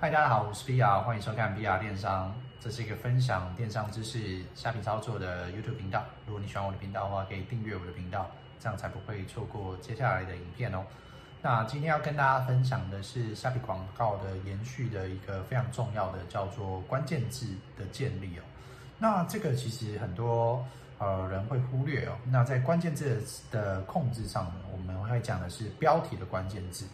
嗨，大家好，我是 BR，欢迎收看 BR 电商。这是一个分享电商知识、虾皮操作的 YouTube 频道。如果你喜欢我的频道的话，可以订阅我的频道，这样才不会错过接下来的影片哦。那今天要跟大家分享的是虾皮广告的延续的一个非常重要的，叫做关键字的建立哦。那这个其实很多呃人会忽略哦。那在关键字的控制上呢，我们会讲的是标题的关键字。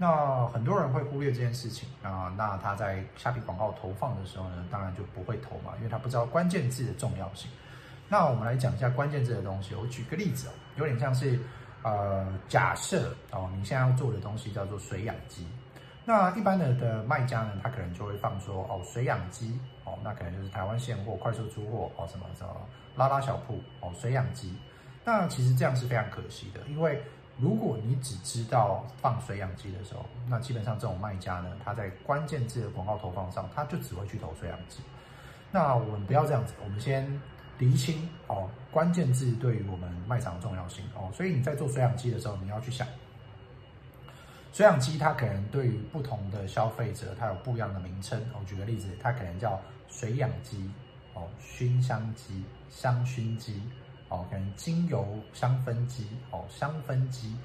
那很多人会忽略这件事情啊，那他在虾皮广告投放的时候呢，当然就不会投嘛，因为他不知道关键字的重要性。那我们来讲一下关键字的东西。我举个例子哦，有点像是呃，假设哦，你现在要做的东西叫做水养鸡。那一般的的卖家呢，他可能就会放说哦，水养鸡哦，那可能就是台湾现货、快速出货哦，什么什么拉拉小铺哦，水养鸡。那其实这样是非常可惜的，因为。如果你只知道放水养鸡的时候，那基本上这种卖家呢，他在关键字的广告投放上，他就只会去投水养鸡。那我们不要这样子，我们先厘清哦，关键字对于我们卖场的重要性哦。所以你在做水养鸡的时候，你要去想，水养鸡它可能对于不同的消费者，它有不一样的名称。我举个例子，它可能叫水养鸡哦，熏香鸡、香薰鸡。哦，可能精油香氛机，哦，香氛机，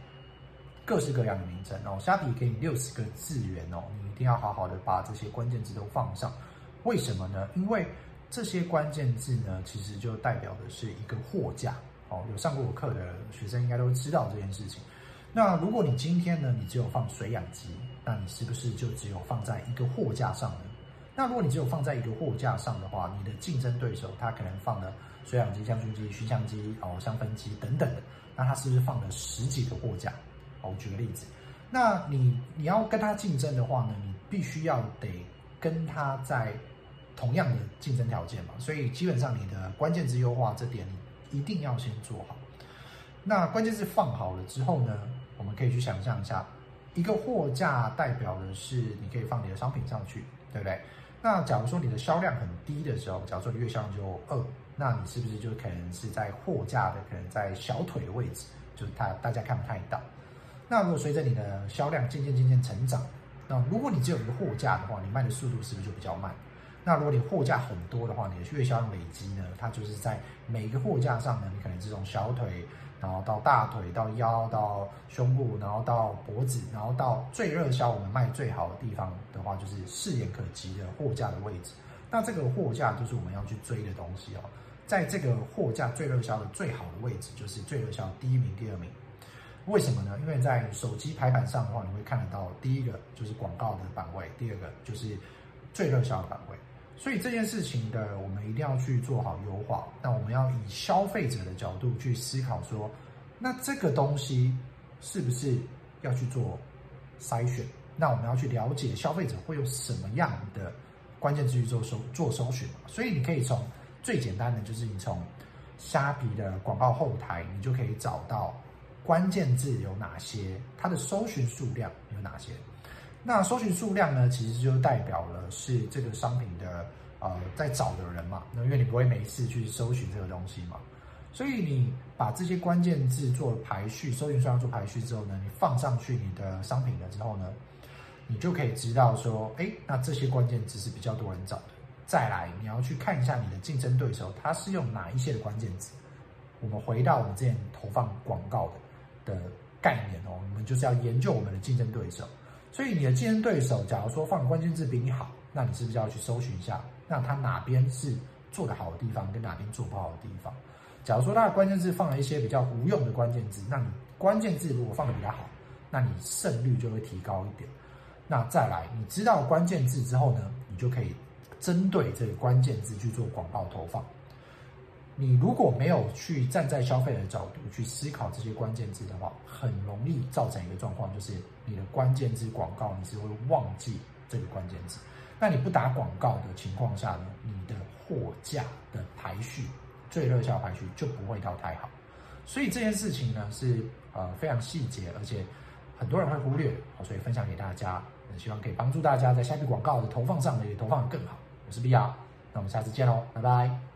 各式各样的名称哦。虾皮给你六十个字元哦，你一定要好好的把这些关键字都放上。为什么呢？因为这些关键字呢，其实就代表的是一个货架哦。有上过我课的学生应该都知道这件事情。那如果你今天呢，你只有放水养鸡，那你是不是就只有放在一个货架上呢？那如果你只有放在一个货架上的话，你的竞争对手他可能放了水养机、香薰机、熏香机、哦香氛机等等的，那他是不是放了十几个货架？哦，我举个例子，那你你要跟他竞争的话呢，你必须要得跟他在同样的竞争条件嘛，所以基本上你的关键字优化这点你一定要先做好。那关键字放好了之后呢，我们可以去想象一下，一个货架代表的是你可以放你的商品上去，对不对？那假如说你的销量很低的时候，假如说你月销量就二，那你是不是就可能是在货架的可能在小腿的位置，就是它大家看不太到。那如果随着你的销量渐渐渐渐成长，那如果你只有一个货架的话，你卖的速度是不是就比较慢？那如果你货架很多的话，你的月销量累积呢，它就是在每一个货架上呢，你可能是从小腿。然后到大腿，到腰，到胸部，然后到脖子，然后到最热销，我们卖最好的地方的话，就是视野可及的货架的位置。那这个货架就是我们要去追的东西哦。在这个货架最热销的最好的位置，就是最热销第一名、第二名。为什么呢？因为在手机排版上的话，你会看得到第一个就是广告的版位，第二个就是最热销的版位。所以这件事情的，我们一定要去做好优化。那我们要以消费者的角度去思考说，那这个东西是不是要去做筛选？那我们要去了解消费者会用什么样的关键字去做搜做搜寻嘛。所以你可以从最简单的，就是你从虾皮的广告后台，你就可以找到关键字有哪些，它的搜寻数量有哪些。那搜寻数量呢，其实就代表了是这个商品的呃在找的人嘛。那因为你不会每次去搜寻这个东西嘛，所以你把这些关键字做排序，搜寻数量做排序之后呢，你放上去你的商品了之后呢，你就可以知道说，哎，那这些关键字是比较多人找的。再来，你要去看一下你的竞争对手，他是用哪一些的关键字。我们回到我们之前投放广告的的概念哦，我们就是要研究我们的竞争对手。所以你的竞争对手，假如说放关键字比你好，那你是不是要去搜寻一下，那他哪边是做得好的地方，跟哪边做不好的地方？假如说他的关键字放了一些比较无用的关键字，那你关键字如果放的比较好，那你胜率就会提高一点。那再来，你知道关键字之后呢，你就可以针对这个关键字去做广告投放。你如果没有去站在消费者的角度去思考这些关键字的话，很容易造成一个状况，就是你的关键字广告你是会忘记这个关键字。那你不打广告的情况下呢，你的货架的排序最热销排序就不会到太好。所以这件事情呢是呃非常细节，而且很多人会忽略，所以分享给大家，希望可以帮助大家在虾皮广告的投放上呢也投放更好。我是 BR，那我们下次见喽，拜拜。